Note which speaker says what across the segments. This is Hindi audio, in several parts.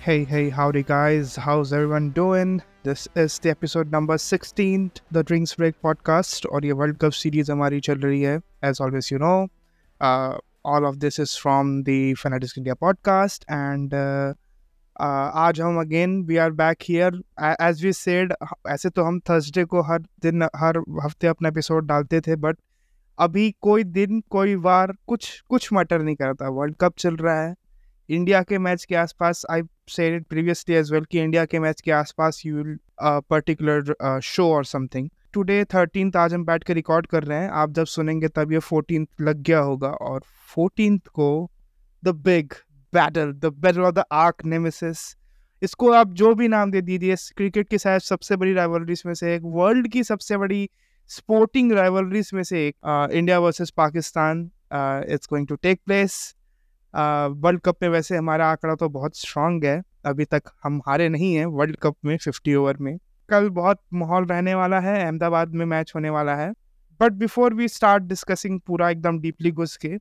Speaker 1: Hey, hey, howdy guys. How's everyone doing? This is the episode number 16, the Drinks Break podcast और ये वर्ल्ड कप सीरीज़ हमारी चल रही है As always, you know, uh, all of this is from the Fanatics India podcast and uh, uh, आज हम again we are back here as we said ऐसे तो हम थर्सडे को हर दिन हर हफ़्ते अपना एपिसोड डालते थे बट अभी कोई दिन कोई वार कुछ कुछ मैटर नहीं करता वर्ल्ड कप चल रहा है इंडिया के मैच के आसपास I said it previously as well कि इंडिया के मैच के आसपास यू विल पर्टिकुलर शो और समथिंग टुडे थर्टीन आज हम बैठ के रिकॉर्ड कर रहे हैं। आप जब सुनेंगे तब ये फोर्टीन लग गया होगा और फोर्टीन को the big battle the battle of the arch nemesis इसको आप जो भी नाम दे दीजिए क्रिकेट की शायद सबसे बड़ी राइवलरीज में से एक वर्ल्ड की सबसे बड़ी स्पोर्टिंग राइवलरीज में से एक India versus Pakistan it's going to take place world cup में वैसे हमारा आंकड़ा तो बहुत स्ट्रांग है। अभी तक हम हारे नहीं हैं वर्ल्ड कप में फिफ्टी ओवर में। कल बहुत माहौल रहने वाला है अहमदाबाद में मैच होने वाला है। But before we start discussing पूरा एकदम डीपली घुस के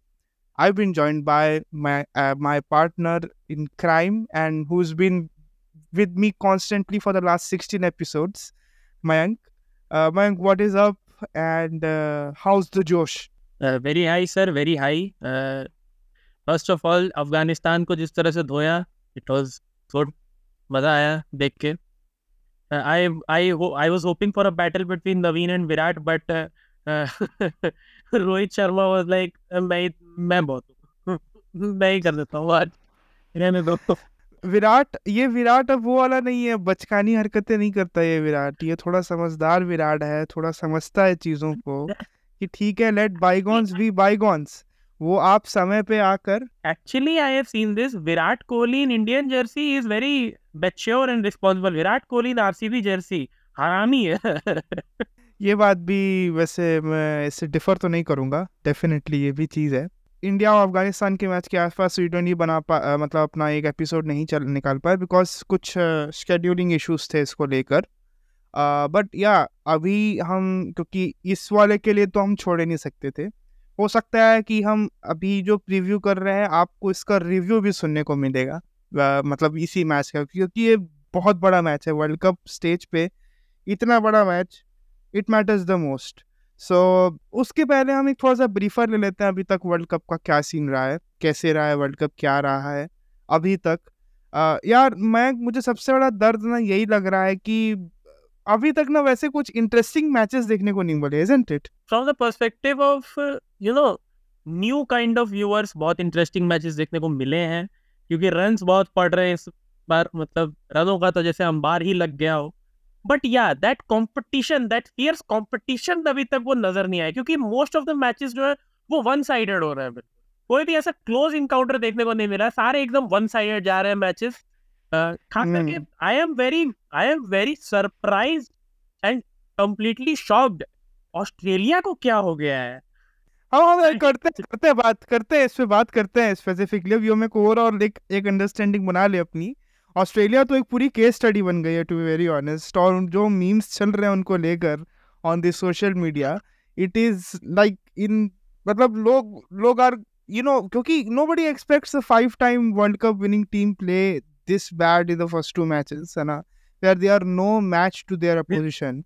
Speaker 1: I been joined by my my partner in crime and who is been with me constantly for the last 16 episodes mayank. Uh, mayank what is up and uh, how's the josh?
Speaker 2: Uh, very high sir very high. Uh, first of all Afghanistan को जिस तरह से धोया इट वॉज़ गुड मज़ा आया देख के। I I I was hoping for a battle between Naveen and Virat but Rohit Sharma was like मैं मैं बहुत मैं ही कर देता हूँ आज। रहने दो।
Speaker 1: विराट, ये विराट अब वो वाला नहीं है। बचकानी हरकतें नहीं करता ये विराट। ये थोड़ा समझदार विराट है, थोड़ा समझता है चीज़ों को कि ठीक है लेट बाईगॉन्स बी बाईगॉन्स वो आप समय पे आकर
Speaker 2: actually I have seen this Virat Kohli in Indian jersey is very mature and responsible Virat Kohli in RCB jersey हरामी है
Speaker 1: ये बात भी वैसे मैं इससे डिफर तो नहीं करूँगा. डेफिनेटली ये भी चीज़ है. इंडिया और अफ़गानिस्तान के मैच के आसपास टी ट्वेंटी बना पा मतलब अपना एक एपिसोड नहीं चल निकाल पाए बिकॉज़ कुछ शेड्यूलिंग इश्यूज़ थे इसको लेकर. बट या अभी हम क्योंकि इस वाले के लिए तो हम छोड़ नहीं सकते थे. हो सकता है कि हम अभी जो प्रीव्यू कर रहे हैं आपको इसका रिव्यू भी सुनने को मिलेगा। मतलब इसी मैच का क्योंकि ये बहुत बड़ा मैच है वर्ल्ड कप स्टेज पे इतना बड़ा match it matters the most so उसके पहले हम एक थोड़ा सा ब्रीफर ले लेते हैं अभी तक वर्ल्ड कप का क्या सीन रहा है कैसे रहा है वर्ल्ड कप क्या रहा है अभी तक। आ, यार मैं मुझे सबसे बड़ा दर्द ना यही लग रहा है कि अभी तक ना वैसे कुछ इंटरेस्टिंग मैचेस देखने को नहीं मिले isn't it
Speaker 2: from the perspective of you know new kind of viewers बहुत इंटरेस्टिंग मैचेस देखने को मिले हैं, क्योंकि रन्स बहुत पड़ रहे हैं इस बार मतलब रनों का तो जैसे अंबार ही लग गया हो। बट या that competition that fierce competition अभी तक वो नज़र नहीं आया, क्योंकि मोस्ट ऑफ़ द मैचेस जो है, वो वन साइडेड हो रहे हैं। कोई भी ऐसा क्लोज इनकाउंटर देखने को नहीं मिला, सारे एकदम वन साइडेड जा रहे हैं मैचेस खास करके I am very I am very surprise and completely shocked Australia को क्या हो गया है?
Speaker 1: हाँ हाँ करते करते बात करते हैं इस पे बात करते हैं स्पेसिफिकली को ओवरऑल एक एक अंडरस्टैंडिंग बना ले अपनी। ऑस्ट्रेलिया तो एक पूरी केस स्टडी बन गई है टू बी वेरी ऑनेस्ट और जो मीम्स चल रहे हैं उनको लेकर on this social media it is like in मतलब लोग लोग आर यू नो क्योंकि nobody expects five time world cup winning team play this bad in the first two matches, Sana, where they are no match to their opposition.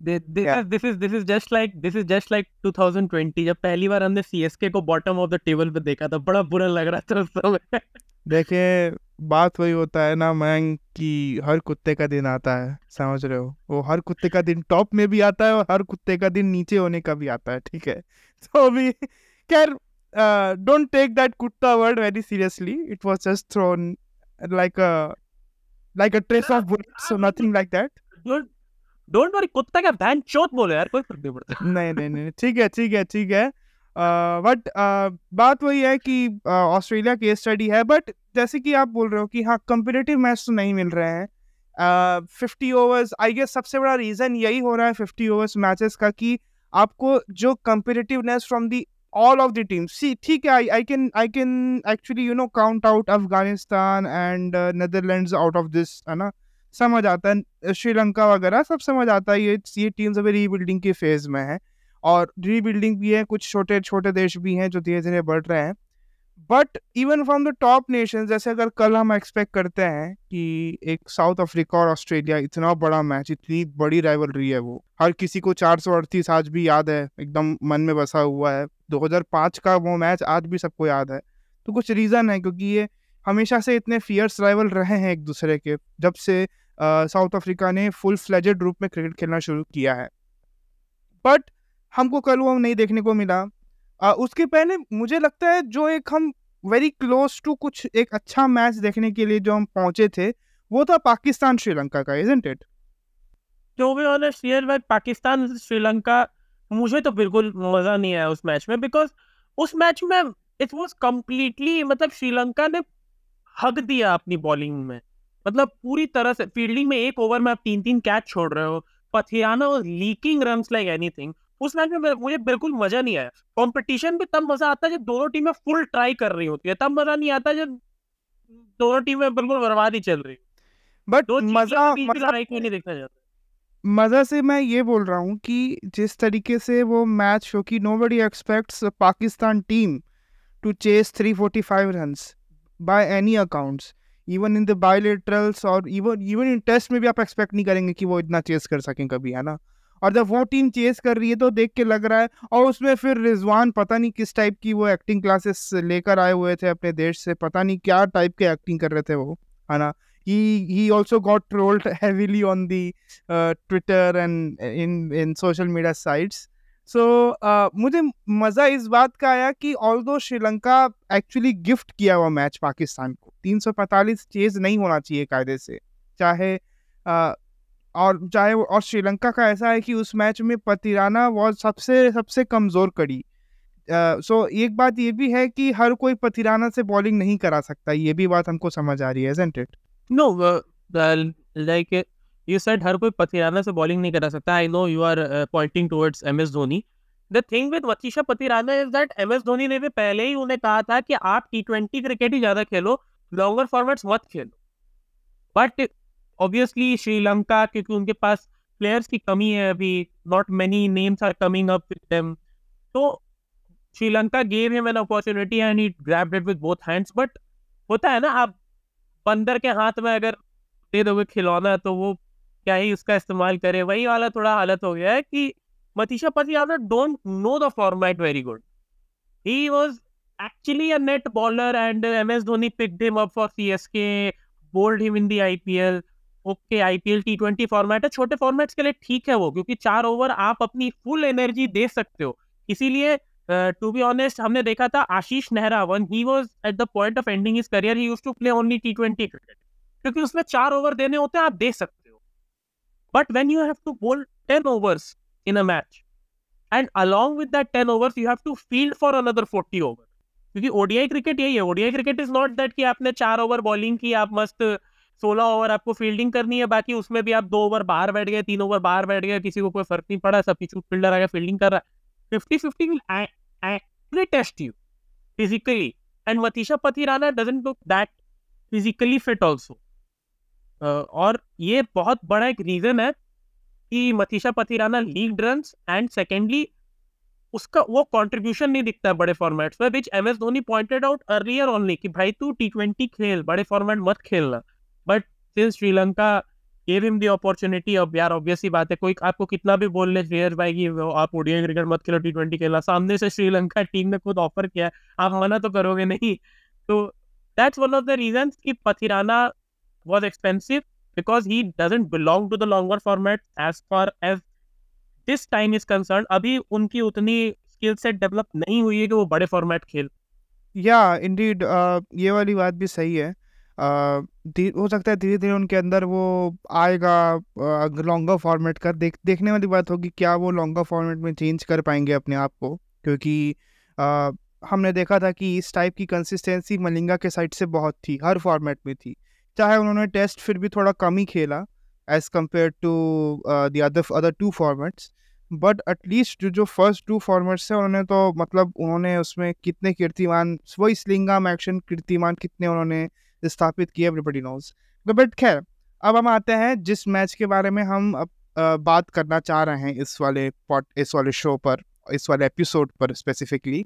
Speaker 2: They, this, yeah. this is this is just like this is just like 2020 जब पहली बार हमने सीएसके को बॉटम ऑफ़ द टेबल पे देखा था बड़ा बुरा लग रहा था उस समय।
Speaker 1: देखे बात वही होता है ना मैंग कि हर कुत्ते का दिन आता है समझ रहे हो? वो हर कुत्ते का दिन टॉप में भी आता है और हर कुत्ते का दिन नीचे होने का भी आता है ठीक है? तो अभी खैर डोंट टेक दैट कुत्ता word very seriously it was just thrown like a like a trace of bullets, so nothing like that.
Speaker 2: Don't don't worry कुत्ता का बहन चोत बोले यार कोई फ़र्क नहीं पड़ता।
Speaker 1: नहीं नहीं नहीं ठीक है ठीक है ठीक है। बट बात वही है कि ऑस्ट्रेलिया की स्टडी है बट जैसे कि आप बोल रहे हो कि हाँ कंपिटेटिव मैच तो नहीं मिल रहे हैं। फिफ्टी ओवर्स आई गेस सबसे बड़ा रीज़न यही हो रहा है फिफ्टी ओवर्स मैचेस का कि आपको जो competitiveness from the all of the teams. See, है, I, I can I can actually you know count out Afghanistan and uh, Netherlands out of this, है ना? समझ आता है। श्रीलंका वगैरह सब समझ आता है ये ये टीम्स अभी रीबिल्डिंग के फ़ेज़ में है। और रीबिल्डिंग भी है कुछ छोटे छोटे देश भी हैं जो धीरे धीरे बढ़ रहे हैं। But even from the top nation जैसे अगर कल हम एक्सपेक्ट करते हैं कि एक साउथ अफ्रीका और ऑस्ट्रेलिया इतना बड़ा मैच इतनी बड़ी राइवलरी है वो। हर किसी को चार सौ अड़तीस आज भी याद है एकदम मन में बसा हुआ है। 2005 का वो मैच आज भी सबको याद है। तो कुछ रीज़न है क्योंकि ये हमेशा से इतने फियर्स राइवल रहे हैं एक दूसरे के जब से साउथ अफ्रीका ने फुल फ्लेजेड रूप में क्रिकेट खेलना शुरू किया है। बट हमको कल वो नहीं देखने को मिला। आ, उसके पहले मुझे लगता है जो एक हम वेरी क्लोज टू कुछ एक अच्छा मैच देखने के लिए जो हम पहुँचे थे वो था पाकिस्तान श्रीलंका का इजंट इट
Speaker 2: जो भी ऑनेस्ट रियल बात पाकिस्तान श्रीलंका मुझे तो बिल्कुल मज़ा नहीं आया उस मैच में बिकॉज़ उस मैच में इट वाज कम्प्लीटली मतलब श्रीलंका ने हक दिया अपनी बॉलिंग में। मतलब पूरी तरह से फील्डिंग में एक ओवर में आप तीन तीन कैच छोड़ रहे हो। Pathirana was leaking run like anything उस मैच में मुझे बिल्कुल मज़ा नहीं आया। कंपटीशन भी तब मज़ा आता है जब दोनों टीमें फुल ट्राई कर रही होती है। तब मज़ा नहीं आता जब दोनों टीमें बिल्कुल बर्बाद ही। चल रही
Speaker 1: बट मज़ा
Speaker 2: मज़ा नहीं देखना चाहता
Speaker 1: मज़ा से मैं ये बोल रहा हूँ कि जिस तरीके से वो मैच हो कि nobody expects Pakistan team to chase three 345 runs by any accounts even in the bilaterals और इवन इवन इन टेस्ट में भी आप एक्सपेक्ट नहीं करेंगे कि वो इतना चेस कर सकें कभी, है ना? और जब वो टीम चेस कर रही है तो देख के लग रहा है और उसमें फिर रिजवान पता नहीं किस टाइप की वो एक्टिंग क्लासेस लेकर आए हुए थे अपने देश से, पता नहीं क्या टाइप के एक्टिंग कर रहे थे वो, है ना? He he also got trolled heavily on the uh, Twitter and in in social media sites. So so, uh, मुझे मज़ा इस बात का आया कि ऑल दो श्रीलंका एक्चुअली गिफ्ट किया हुआ मैच पाकिस्तान को 345 चेज नहीं होना चाहिए कायदे से। चाहे uh, और चाहे और श्रीलंका का ऐसा है कि उस मैच में पतिराना वो सबसे सबसे कमज़ोर कड़ी। सो uh, so, एक बात ये भी है कि हर कोई पतिराना से बॉलिंग नहीं करा सकता ये भी बात हमको समझ आ रही है it
Speaker 2: no like you said हर कोई पतिराना से बॉलिंग नहीं करा सकता. I know you are pointing towards M S Dhoni the thing with Matheesha Pathirana is that M S Dhoni ने भी पहले ही उन्हें कहा था कि आप टी ट्वेंटी क्रिकेट ही ज़्यादा खेलो लॉन्गर फॉर्मेट्स मत खेलो. बट ऑब्वियसली श्रीलंका क्योंकि उनके पास प्लेयर्स की कमी है अभी not many names are coming up with them तो Sri Lanka gave him an opportunity and he grabbed it with both hands but होता है ना, आप बंदर के हाथ में अगर दे दोगे खिलौना तो वो क्या ही उसका इस्तेमाल करे। वही वाला थोड़ा हालत हो गया है कि Matheesha Pathirana don't know the format very good he was actually a net bowler and uh, MS Dhoni picked him up for CSK bowled him in the IPL okay IPL T twenty format है। छोटे फॉर्मेट्स के लिए ठीक है वो क्योंकि चार ओवर आप अपनी फुल एनर्जी दे सकते हो। इसीलिए टू बी ऑनेस्ट हमने देखा था Ashish Nehra when he was at the point of ending his career he used to play only T twenty cricket क्योंकि उसमें चार ओवर देने होते हैं, आप दे सकते हो। But when you have to bowl ten overs in a match and along with that ten overs you have to field for another forty over क्योंकि ओडीआई क्रिकेट यही है। ODI cricket is not that कि आपने चार ओवर बॉलिंग की, आप मस्त सोलह ओवर आपको फील्डिंग करनी है, बाकी उसमें भी आप दो ओवर बाहर बैठ गए, तीन ओवर बाहर बैठ गए, किसी को कोई फ़र्क नहीं पड़ा, सब पिछू फील्डर आ गया फील्डिंग कर रहा है। Fifty fifty will actually test you physically. And Matisha Patirana doesn't look that physically fit also. Uh, और ये बहुत बड़ा एक रीजन है कि Matheesha Pathirana league run and secondly उसका वो कंट्रीब्यूशन नहीं दिखता है बड़े फॉर्मेट्स में which M S Dhoni pointed out earlier only कि भाई तू टी ट्वेंटी खेल बड़े फॉर्मेट मत खेलना but since Sri Lanka give him the opportunity अब यार ऑब्वियस ही बात है कोई आपको कितना भी बोल ले श्रेयस भाई की आप ओडीआई क्रिकेट मत खेलो टी ट्वेंटी खेलना। सामने से श्रीलंका टीम ने खुद ऑफ़र किया आप मना तो करोगे नहीं। तो that's one of the reason कि Pathirana was expensive because he doesn't belong to the longer format as far as this time is concern अभी उनकी उतनी स्किल सेट डेवलप नहीं हुई है कि वो बड़े फॉर्मेट खेल।
Speaker 1: या yeah, इंडीड uh, ये वाली बात भी सही है। हो सकता है धीरे धीरे उनके अंदर वो आएगा लॉन्गर फॉर्मेट का देख देखने वाली बात होगी क्या वो लॉन्गर फॉर्मेट में चेंज कर पाएँगे अपने आप को। क्योंकि आ, हमने देखा था कि इस टाइप की कंसिस्टेंसी मलिंगा के साइड से बहुत थी हर फॉर्मेट में थी। चाहे उन्होंने टेस्ट फिर भी थोड़ा कम ही खेला as compare to the other other two formats but at least जो जो फ़र्स्ट टू फॉर्मेट्स हैं उन्होंने तो मतलब उन्होंने उसमें कितने कीर्तिमान वही स्लिंगाम एक्शन कीर्तिमान कितने उन्होंने स्थापित किया एवरीबडी नोज़ बट खैर अब हम आते हैं जिस मैच के बारे में हम अब बात करना चाह रहे हैं इस वाले पॉट इस वाले शो पर इस वाले एपिसोड पर specifically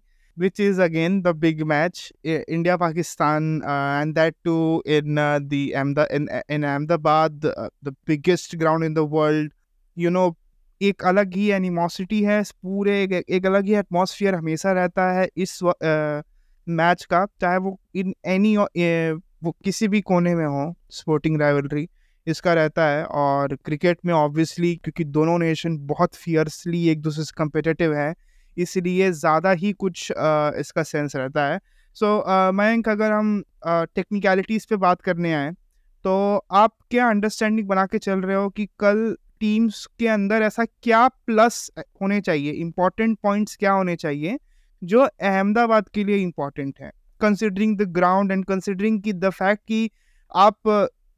Speaker 1: India Pakistan uh, and that too in uh, the Ahmeda, in, in Ahmedabad uh, the biggest ground in the world. You know एक अलग ही एनिमोसिटी है पूरे एक, एक अलग ही एटमॉस्फेयर हमेशा रहता है इस मैच uh, का चाहे वो इन एनी वो किसी भी कोने में हो स्पोर्टिंग राइवलरी इसका रहता है और क्रिकेट में ऑब्वियसली क्योंकि दोनों नेशन बहुत फियर्सली एक दूसरे से कम्पिटेटिव है इसलिए ज़्यादा ही कुछ आ, इसका सेंस रहता है। सो so, मयंक अगर हम टेक्निकलिटीज़ पे बात करने आए तो आप क्या अंडरस्टैंडिंग बना के चल रहे हो कि कल टीम्स के अंदर ऐसा क्या प्लस होने चाहिए इम्पोर्टेंट पॉइंट्स क्या होने चाहिए जो अहमदाबाद के लिए इम्पोर्टेंट है? Considering the ground and considering की द फैक्ट कि आप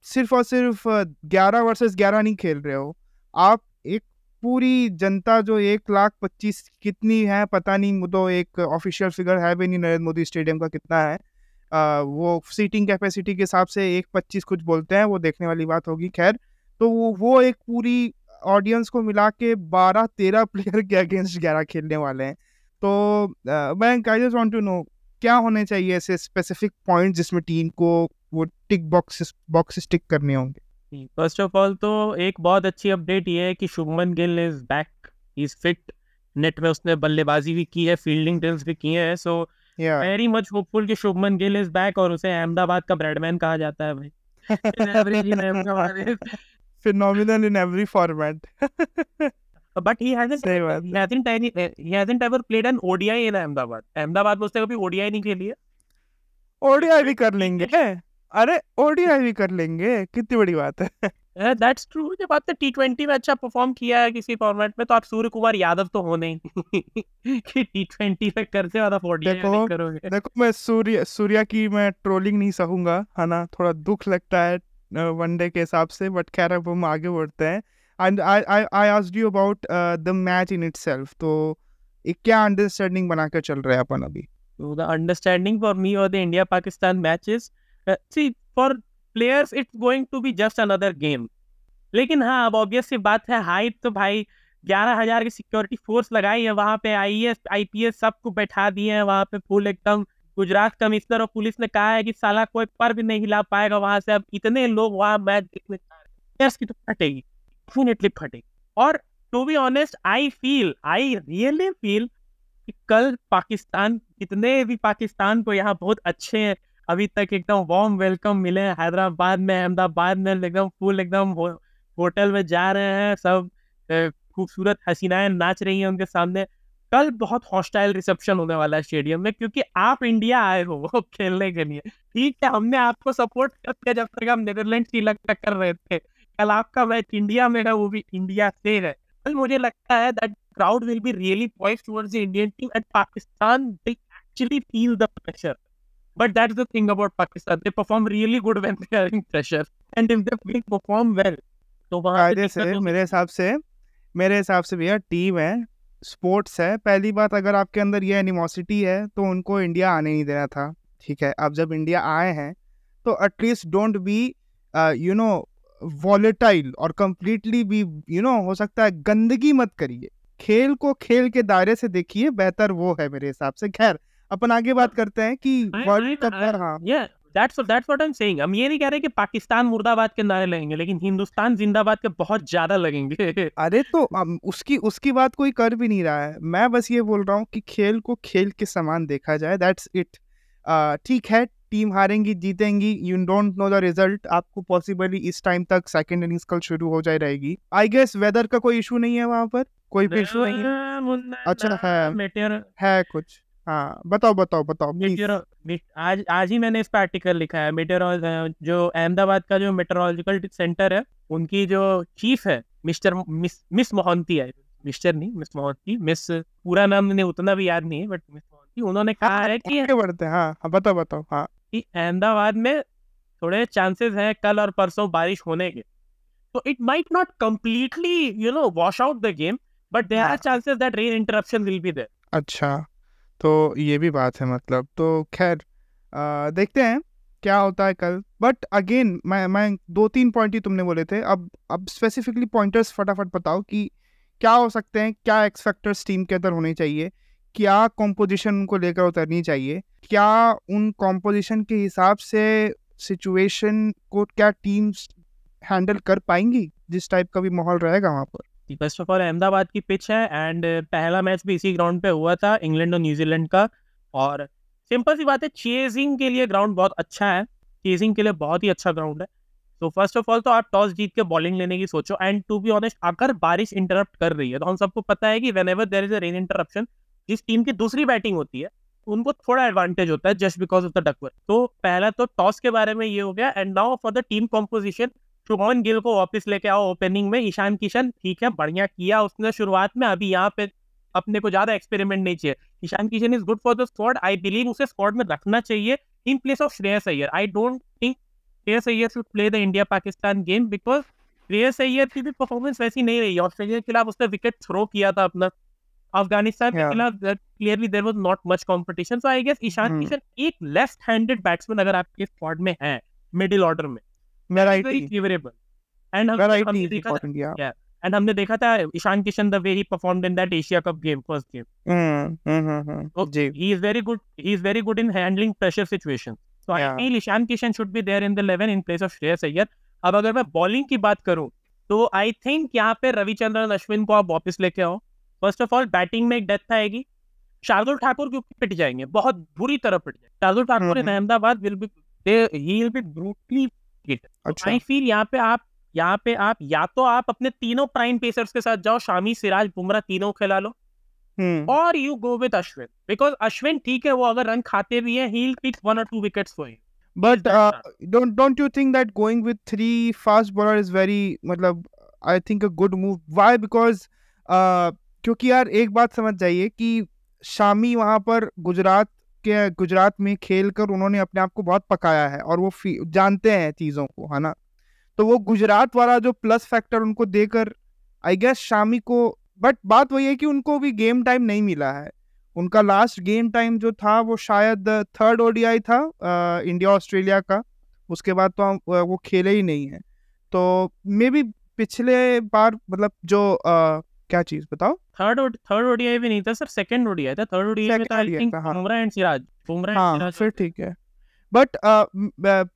Speaker 1: सिर्फ़ और सिर्फ़ ग्यारह वर्सेस ग्यारह नहीं खेल रहे हो। आप एक पूरी जनता जो एक लाख पच्चीस कितनी है पता नहीं वो तो एक ऑफिशियल फिगर है भी नहीं नरेंद्र मोदी स्टेडियम का कितना है। आ, वो सीटिंग कैपेसिटी के हिसाब से एक पच्चीस कुछ बोलते हैं वो देखने वाली बात होगी खैर। तो वो वो एक पूरी ऑडियंस को मिला के बारह तेरह प्लेयर के अगेंस्ट ग्यारह खेलने वाले हैं। तो I just want to know क्या होने चाहिए ऐसे स्पेसिफिक पॉइंट जिसमें टीम को वो टिक बॉक्स बॉक्स टिक करने होंगे?
Speaker 2: फ़र्स्ट ऑफ़ ऑल तो एक बहुत अच्छी अपडेट ये है कि Shubman Gill is back is fit net में उसने बल्लेबाजी भी की है फील्डिंग ड्रिल्स भी किए हैं सो वेरी मच होपफुल कि शुभमन गिल इज़ बैक और उसे अहमदाबाद का ब्रेडमैन कहा जाता है भाई।
Speaker 1: Phenomenal in every format.
Speaker 2: but he hasn't he hasn't any, he hasn't ever played an ODI in Ahmedabad. Ahmedabad में उसने कभी ODI नहीं खेली है?
Speaker 1: ODI भी कर लेंगे अरे ओडीआई भी कर लेंगे कितनी बड़ी बात
Speaker 2: है। दैट्स ट्रू जब आपने टी ट्वेंटी में अच्छा परफॉर्म किया है किसी फॉर्मेट में तो आप सूर्य कुमार यादव तो हो नहीं। कि टी ट्वेंटी में करते हो आप देखो
Speaker 1: करोगे। देखो मैं सूर्य सूर्या की मैं ट्रोलिंग नहीं सहूँगा है ना? थोड़ा दुख लगता है वनडे के हिसाब से बट खैर अब हम आगे बढ़ते हैं। And I I asked you about the match in itself तो एक क्या अंडरस्टैंडिंग बना कर चल रहा है अपन अभी?
Speaker 2: So the understanding for me or the India Pakistan match is see for players it's going to be just another game लेकिन हाँ अब ऑब्वियस सी बात है हाइप तो भाई, ग्यारह हज़ार की सिक्योरिटी फोर्स लगाई है, वहाँ पे I S I P S सबको बैठा दिए हैं, वहाँ पे फुल एकदम गुजरात कमिश्नर और पुलिस ने कहा है कि साला कोई पर भी नहीं हिला पाएगा वहाँ से, अब इतने लोग वहाँ मैच देखने की तो फटेगी। डेफिनेटली फटेगी और to be honest I feel I really feel कि कल पाकिस्तान कितने भी पाकिस्तान को यहाँ बहुत अच्छे हैं अभी तक एकदम वार्म वेलकम मिले हैदराबाद में अहमदाबाद में एकदम फुल एकदम हो, होटल में जा रहे हैं। सब खूबसूरत हसीनाएँ नाच रही हैं उनके सामने। कल बहुत हॉस्टाइल रिसेप्शन होने वाला है स्टेडियम में क्योंकि आप इंडिया आए हो खेलने के लिए। ठीक है हमने आपको सपोर्ट कर दिया जब तक हम नेदरलैंड श्रीलंका कर रहे थे। कल आपका मैच इंडिया में है वो भी इंडिया से है कल मुझे लगता है that crowd will be really poised towards the Indian team and Pakistan they actually feel the pressure But that's the thing about Pakistan. They perform really good when they are in pressure. And if they perform well,
Speaker 1: तो वहाँ से मेरे हिसाब से मेरे हिसाब से भैया टीम है स्पोर्ट्स है पहली बात अगर आपके अंदर ये एनिमोसिटी है तो उनको इंडिया आने नहीं देना था ठीक है अब जब इंडिया आए हैं तो at least don't be you know volatile और कम्प्लीटली भी यू नो हो सकता है गंदगी मत करिए। खेल को खेल के दायरे से देखिए बेहतर वो है मेरे हिसाब से। खैर अपन आगे बात करते हैं कि वर्ल्ड कप पर हाँ।
Speaker 2: That's that's what I am saying हम ये नहीं कह रहे कि पाकिस्तान मुर्दाबाद के नारे लगेंगे लेकिन हिंदुस्तान जिंदाबाद के बहुत ज़्यादा लगेंगे।
Speaker 1: अरे तो उसकी उसकी बात कोई कर भी नहीं रहा है। मैं बस ये बोल रहा हूँ कि खेल को खेल के समान देखा जाए दैट्स इट ठीक है टीम हारेंगी जीतेंगी you don't know the result आपको पॉसिबली इस टाइम तक सेकंड इनिंग्स कल शुरू हो जाए रहेगी। आई गेस वेदर का कोई इशू नहीं है वहाँ पर? कोई भी इशू नहीं है? अच्छा है। है कुछ। हाँ बताओ बताओ बताओ
Speaker 2: आज आज ही मैंने इस पर आर्टिकल लिखा है। मेटेरोल जो अहमदाबाद का जो मेटेरोलॉजिकल सेंटर है उनकी जो चीफ है मिस्टर मिस मिस मोहंती है। मिस्टर नहीं मिस मोहंती मिस पूरा नाम मैंने उतना भी याद नहीं है बट मिस मोहंती उन्होंने कहा है कि
Speaker 1: बढ़ते हाँ हाँ बताओ बताओ हाँ।
Speaker 2: कि अहमदाबाद में थोड़े चांसेस हैं कल और परसों बारिश होने के। तो it might not completely you know wash out the game but there are chances that rain interruption will be there
Speaker 1: अच्छा तो ये भी बात है मतलब। तो खैर देखते हैं क्या होता है कल। बट अगेन मैं मैं दो तीन पॉइंट ही तुमने बोले थे। अब अब स्पेसिफिकली पॉइंटर्स फटाफट बताओ कि क्या हो सकते हैं क्या एक्सपेक्टर्स टीम के अंदर होने चाहिए। क्या कॉम्पोजिशन उनको लेकर उतरनी चाहिए? क्या उन कॉम्पोजिशन के हिसाब से सिचुएशन को क्या टीम्स हैंडल कर पाएँगी? जिस टाइप का भी माहौल रहेगा वहाँ पर।
Speaker 2: फ़र्स्ट ऑफ़ ऑल अहमदाबाद की पिच है एंड पहला मैच भी इसी ग्राउंड पे हुआ था, इंग्लैंड और न्यूजीलैंड का। और सिंपल सी बात है चेजिंग के लिए ग्राउंड बहुत अच्छा है। चेजिंग के लिए बहुत ही अच्छा ग्राउंड है। तो फ़र्स्ट ऑफ़ ऑल तो आप टॉस जीत के बॉलिंग लेने की सोचो। एंड टू बी ऑनेस्ट अगर बारिश इंटरप्ट कर रही है तो हम सबको पता है कि whenever there is a rain interruption जिस टीम की दूसरी बैटिंग होती है, उनको थोड़ा एडवांटेज होता है just because of the Duckworth तो पहला तो टॉस के बारे में ये हो गया and now for the team composition Shubman Gill को वापस लेके आओ ओपनिंग में, ईशान किशन, ठीक है, बढ़िया किया उसने शुरुआत में, अभी यहाँ पे अपने को ज़्यादा एक्सपेरिमेंट नहीं चाहिए। Ishan Kishan is good for the squad I believe उसे स्क्वाड में रखना चाहिए in place of Shreyas Iyer. I don't think Shreyas Iyer should play the India Pakistan game because Shreyas Iyer की भी परफॉर्मेंस वैसी नहीं रही। ऑस्ट्रेलिया के खिलाफ उसने विकेट थ्रो किया था अपना। अफ़गानिस्तान के खिलाफ clearly there was not much competition so I guess Ishan Kishan एक लेफ़्ट हैंडेड बैट्समैन अगर आपके स्क्वाड में है मिडिल ऑर्डर में फेवरेबल एंड हमने देखा था एंड हमने देखा था Ishan Kishan the way he performed in that Asia cup game first game ji. He is very good he is very good in handling pressure situation so I feel Ishan Kishan should be there in the 11 in place of Shreyas Iyer अब अगर मैं बॉलिंग की बात करूँ तो आई थिंक यहाँ पे रविचंद्रन अश्विन को आप वापस लेके आओ। फ़र्स्ट ऑफ़ ऑल बैटिंग में एक डेथ आएगी। शार्दुल ठाकुर के ऊपर पिट जाएँगे बहुत बुरी तरह पिट जाएँगे। Shardul Thakur in Ahmedabad will be he will be brutally hit I feel यहाँ पे आप यहाँ पे आप या तो आप अपने तीनों प्राइम पेसर्स के साथ जाओ शामी सिराज बुमराह तीनों खिला लो। और you go with Ashwin because Ashwin ठीक है वो अगर रन खाते भी है ही पिक वन और two wickets for you
Speaker 1: but uh, don't don't you think that going with three fast bowler is very मतलब I think a good move? Why? Because uh, क्योंकि यार एक बात समझ जाइए कि शामी वहाँ पर गुजरात के गुजरात में खेल कर उन्होंने अपने आप को बहुत पकाया है और वो जानते हैं चीज़ों को है ना? तो वो गुजरात वाला जो प्लस फैक्टर उनको देकर आई गेस शामी को बट बात वही है कि उनको भी गेम टाइम नहीं मिला है। उनका लास्ट गेम टाइम जो था वो शायद थर्ड ओडीआई था आ, इंडिया ऑस्ट्रेलिया का। उसके बाद तो हम वो खेले ही नहीं है। तो मे बी पिछले बार मतलब जो आ, क्या चीज़ बताओ
Speaker 2: थर्ड थर्ड ओडीआई भी नहीं था सर सेकंड ओडीआई था। थर्ड ओडीआई में था I think Bumrah and Siraj Bumrah
Speaker 1: and Siraj. फिर ठीक है। बट uh,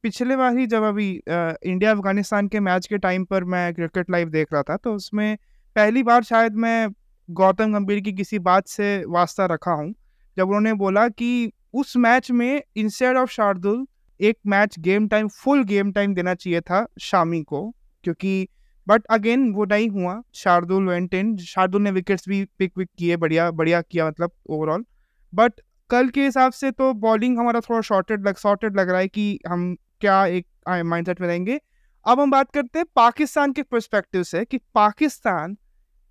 Speaker 1: पिछले बार ही जब अभी इंडिया अफ़गानिस्तान के मैच के टाइम पर मैं क्रिकेट लाइव देख रहा था तो उसमें पहली बार शायद मैं गौतम गंभीर की किसी बात से वास्ता रखा हूँ। जब उन्होंने बोला कि उस मैच में इंस्टेड ऑफ़ शार्दुल एक match game time full game time देना चाहिए था शामी को क्योंकि बट अगेन वो नहीं हुआ। शार्दुल वेंट इन शार्दुल ने विकेट्स भी पिक विक किए, बढ़िया बढ़िया किया मतलब ओवरऑल बट कल के हिसाब से तो बॉलिंग हमारा थोड़ा शॉर्टेड लग शॉर्टेड लग रहा है कि हम क्या एक माइंडसेट में रहेंगे। अब हम बात करते हैं पाकिस्तान के परस्पेक्टिव से कि पाकिस्तान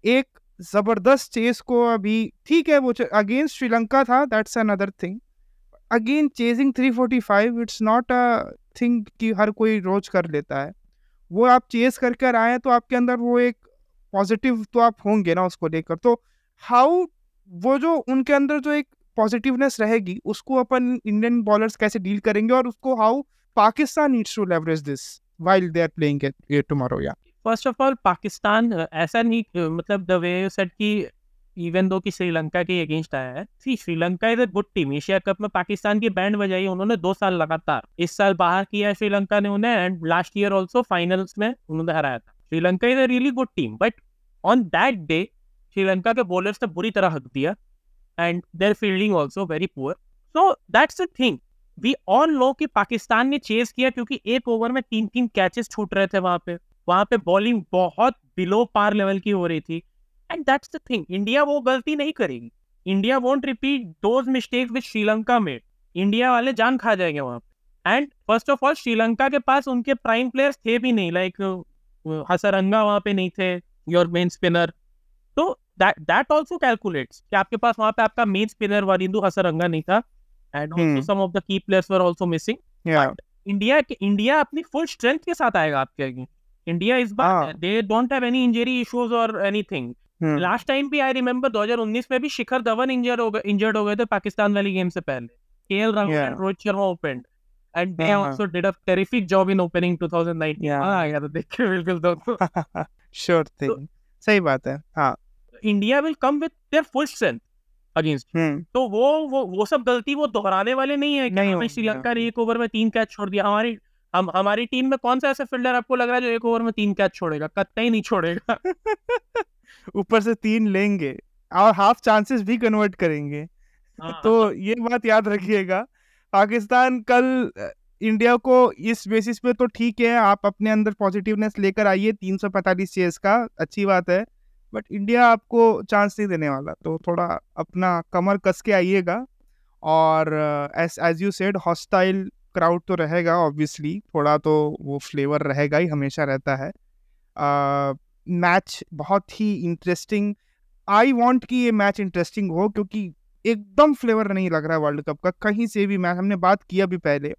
Speaker 1: एक ज़बरदस्त चेस को अभी, ठीक है वो अगेंस्ट श्रीलंका था that's another thing again chasing 345 it's not a thing कि हर कोई रोज कर लेता है। वो आप चेस कर कर आए तो आपके अंदर वो एक पॉजिटिव तो आप होंगे ना उसको लेकर तो हाउ वो जो उनके अंदर जो एक पॉजिटिवनेस रहेगी, उसको अपन इंडियन बॉलर्स कैसे डील करेंगे और उसको how Pakistan needs to leverage this while they are playing tomorrow या
Speaker 2: फ़र्स्ट ऑफ़ ऑल पाकिस्तान ऐसा नहीं मतलब द वे सेड कि इवन दो कि श्रीलंका के अगेंस्ट आया है see Sri Lanka is a good team Asia cup में पाकिस्तान की बैंड बजाई उन्होंने दो साल लगातार। इस साल बाहर किया है श्रीलंका ने उन्हें and last year also finals में उन्होंने हराया था। Sri Lanka is a really good team but on that day Sri Lanka के बॉलर्स ने बुरी तरह हक दिया and their fielding also very poor So that's the thing. We all know कि पाकिस्तान ने चेस किया क्योंकि एक ओवर में तीन तीन कैचेस छूट रहे थे वहाँ पे। वहाँ पे बॉलिंग बहुत बिलो पार लेवल की हो रही थी। And that's the thing India वो गलती नहीं करेगी. India won't repeat those mistakes with Sri Lanka में इंडिया वाले जान खा जाएँगे वहाँ and first of all Sri Lanka के पास उनके प्राइम प्लेयर्स थे भी नहीं. लाइक हसरंगा वहाँ पे नहीं थे. योर मेन स्पिनर तो दैट that also calculates कि आपके पास वहाँ पे आपका मेन स्पिनर वरिंदु हसरंगा नहीं था. And also some of the key players were also missing India India अपनी फुल स्ट्रेंथ के साथ आएगा आपके आगे. इंडिया इस बार they don't have any injury issues और एनीथिंग लास्ट टाइम भी आई रिमेंबर 2019 में भी शिखर धवन इंजर हो गए इंजर्ड हो गए थे पाकिस्तान वाली गेम से पहले। KL Rahul and Rohit Sharma opened and they also did a terrific job in opening 2019 हाँ यार देख के बिल्कुल दोनों
Speaker 1: श्योर थिंग सही बात है हाँ।
Speaker 2: India will come with their full strength. Against
Speaker 1: hmm.
Speaker 2: तो वो वो वो सब गलती वो दोहराने वाले नहीं है कि
Speaker 1: नहीं होंगे,
Speaker 2: श्रीलंका ने
Speaker 1: हाँ।
Speaker 2: एक ओवर में तीन कैच छोड़ दिया। हमारी हम हमारी टीम में कौन सा ऐसा फील्डर आपको लग रहा है जो एक ओवर में तीन कैच छोड़ेगा? कतई नहीं छोड़ेगा।
Speaker 1: ऊपर से तीन लेंगे और हाफ़ चांसेस भी कन्वर्ट करेंगे।
Speaker 2: हाँ,
Speaker 1: तो ये बात याद रखिएगा पाकिस्तान कल इंडिया को इस बेसिस पे तो ठीक है आप अपने अंदर पॉजिटिवनेस लेकर आइए 345 चेस का अच्छी बात है बट इंडिया आपको चांस नहीं देने वाला तो थोड़ा अपना कमर कस के आइएगा और as as you said hostile crowd तो रहेगा ऑब्वियसली थोड़ा तो वो फ्लेवर रहेगा ही, हमेशा रहता है। मैच बहुत ही इंटरेस्टिंग आई वांट कि ये मैच इंटरेस्टिंग हो, क्योंकि एकदम फ्लेवर नहीं लग रहा है वर्ल्ड कप का। कहीं से भी मैच हमने बात किया भी पहले,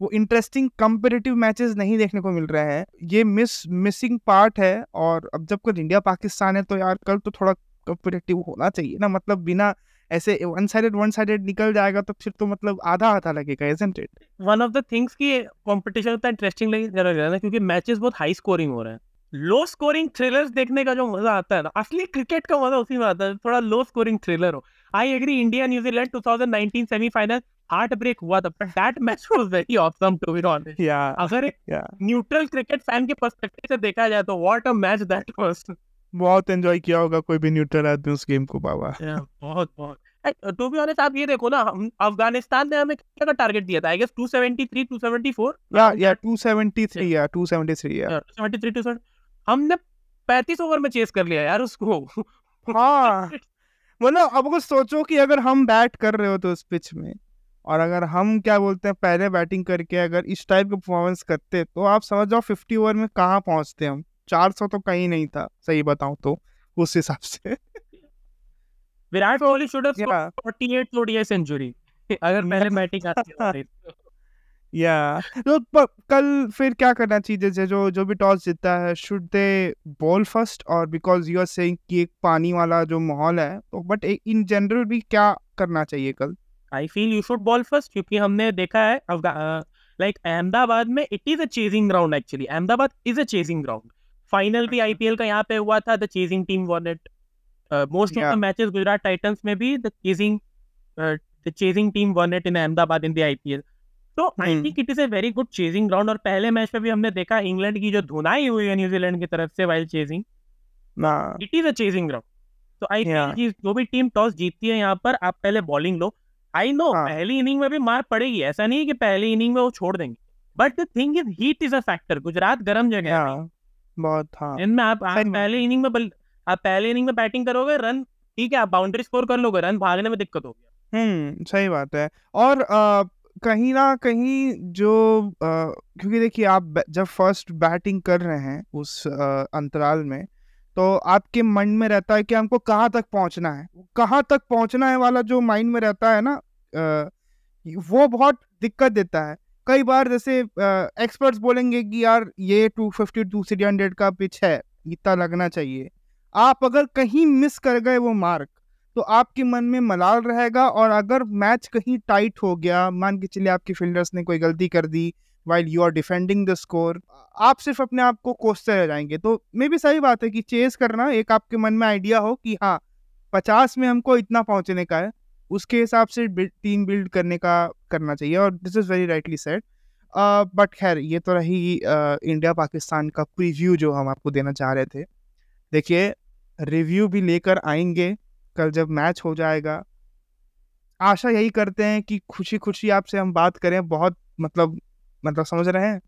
Speaker 1: वो इंटरेस्टिंग कंपेरेटिव मैचेस नहीं देखने को मिल रहे हैं। ये मिस मिसिंग पार्ट है, और अब जब कल इंडिया पाकिस्तान है तो यार कल तो थोड़ा कंपेरेटिव होना चाहिए ना मतलब बिना ऐसे वन साइडेड वन साइडेड निकल जाएगा तो फिर तो मतलब आधा आधा लगेगा isn't it?
Speaker 2: One of the things की कंपटीशन उतना इंटरेस्टिंग लग रहा है क्योंकि मैचेस बहुत हाई स्कोरिंग हो रहे हैं। लो स्कोरिंग थ्रिलर्स देखने का जो मज़ा आता है ना असली क्रिकेट का मज़ा उसी में आता है थोड़ा लो स्कोरिंग थ्रिलर हो। I agree India New Zealand 2019 semifinal heart break हुआ था but that match was very awesome to be honest
Speaker 1: या
Speaker 2: अगर न्यूट्रल क्रिकेट फ़ैन के पर्सपेक्टिव से देखा जाए तो what a match that was
Speaker 1: बहुत एंजॉय किया होगा कोई भी न्यूट्रल आदमी उस गेम को बाबा।
Speaker 2: बहुत बहुत। टू बी ऑनेस्ट आप ये देखो ना हम अफ़गानिस्तान ने हमें कितना का टारगेट दिया था? आई गेस 273 274
Speaker 1: या या 273 या 273 या।
Speaker 2: 73 270 हमने 35 ओवर में चेस कर लिया यार उसको।
Speaker 1: हाँ। मतलब अब अगर सोचो कि अगर हम बैट कर रहे हो तो उस पिच में और अगर हम क्या बोलते हैं पहले बैटिंग करके अगर इस टाइप का परफॉर्मेंस करते तो आप समझ जाओ फिफ्टी ओवर में कहाँ पहुँचते हम। चार सौ तो कहीं नहीं था सही बताऊँ तो उस हिसाब से।
Speaker 2: विराट कोहली शुड हैव
Speaker 1: या।
Speaker 2: 48 ओडीआई सेंचुरी अगर पहले बैटिंग आती तो।
Speaker 1: या तो कल फिर क्या करना चाहिए जैसे जो जो भी टॉस जीतता है शुड दे बॉल फ़र्स्ट और बिकॉज़ यू आर सेइंग कि एक पानी वाला जो माहौल है तो बट इन जनरल भी क्या करना चाहिए कल?
Speaker 2: I feel you should bowl first क्योंकि हमने देखा है लाइक अहमदाबाद में it is a chasing ground actually Ahmedabad is a chasing ground final भी आईपीएल का यहाँ पे हुआ था the chasing team won it most of the matches Gujarat Titans में भी the chasing the chasing team won it in Ahmedabad in the IPL तो I. Think it is a very good chasing ground और पहले मैच में भी हमने देखा इंग्लैंड की जो धुनाई हुई है न्यूजीलैंड की तरफ़ से while chasing it is a chasing ground तो आई. थिंक जो भी टीम टॉस जीतती है यहाँ पर आप पहले बॉलिंग लो. आई नो
Speaker 1: हाँ.
Speaker 2: पहली इनिंग में भी मार पड़ेगी ऐसा नहीं है कि पहली इनिंग में वो छोड़ देंगे. But the thing is heat is a factor Gujarat गर्म जगह है।
Speaker 1: बहुत हाँ।
Speaker 2: इनमें आप, आप पहले इनिंग में बल, आप पहले इनिंग में बैटिंग करोगे रन ठीक है आप बाउंड्री स्कोर कर लोगे रन भागने में दिक्कत होगी।
Speaker 1: हम्म सही बात है। और अ, कहीं ना कहीं जो अ, क्योंकि देखिए आप जब फ़र्स्ट बैटिंग कर रहे हैं उस अ, अंतराल में तो आपके मन में रहता है कि हमको कहाँ तक पहुँचना है। कहाँ तक पहुँचना है वाला जो माइंड में रहता है ना अ, वो बहुत दिक्कत देता है। कई बार जैसे एक्सपर्ट्स बोलेंगे कि यार, ये two fifty two three hundred का पिच है, इतना लगना चाहिए। आप अगर कहीं मिस कर गए वो मार्क तो आपके मन में मलाल रहेगा और अगर मैच कहीं टाइट हो गया, मान के चलिए आपके फील्डर्स ने कोई गलती कर दी while you are defending the score आप सिर्फ़ अपने आप को कोसते रह जाएँगे। तो मे भी सही बात है कि चेस करना एक आपके मन में आइडिया हो कि हाँ पचास में हमको इतना पहुँचने का है उसके हिसाब से टीम बिल्ड करने का करना चाहिए और this is very rightly said but खैर ये तो रही uh, इंडिया पाकिस्तान का प्रीव्यू जो हम आपको देना चाह रहे थे। देखिए रिव्यू भी लेकर आएँगे कल जब मैच हो जाएगा। आशा यही करते हैं कि खुशी खुशी आपसे हम बात करें बहुत मतलब मतलब समझ रहे हैं?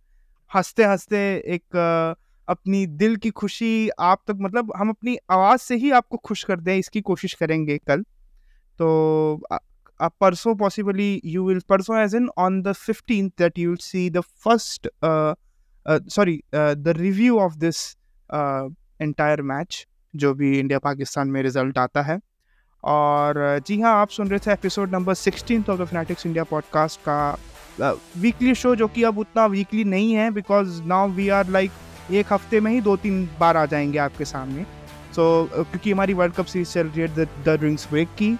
Speaker 1: हँसते हँसते एक अ, अपनी दिल की खुशी आप तक मतलब हम अपनी आवाज़ से ही आपको खुश कर दें इसकी कोशिश करेंगे कल। तो अ, परसों पॉसिबली यू विल परसों as in on the fifteen that you will see the first sorry the review of this entire match जो भी इंडिया पाकिस्तान में रिज़ल्ट आता है। और जी हाँ आप सुन रहे थे episode number sixteen of the Finetics India podcast का वीकली शो जो कि अब उतना वीकली नहीं है because now we are like एक हफ़्ते में ही दो तीन बार आ जाएँगे आपके सामने। सो so, क्योंकि हमारी वर्ल्ड कप सीरीज़ चल रही है द ड्रिंक्स ब्रेक की।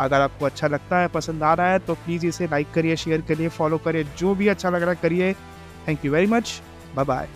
Speaker 1: अगर आपको अच्छा लगता है, पसंद आ रहा है तो प्लीज़ इसे लाइक करिए शेयर करिए फॉलो करिए, जो भी अच्छा लग रहा है करिए। Thank you very much bye bye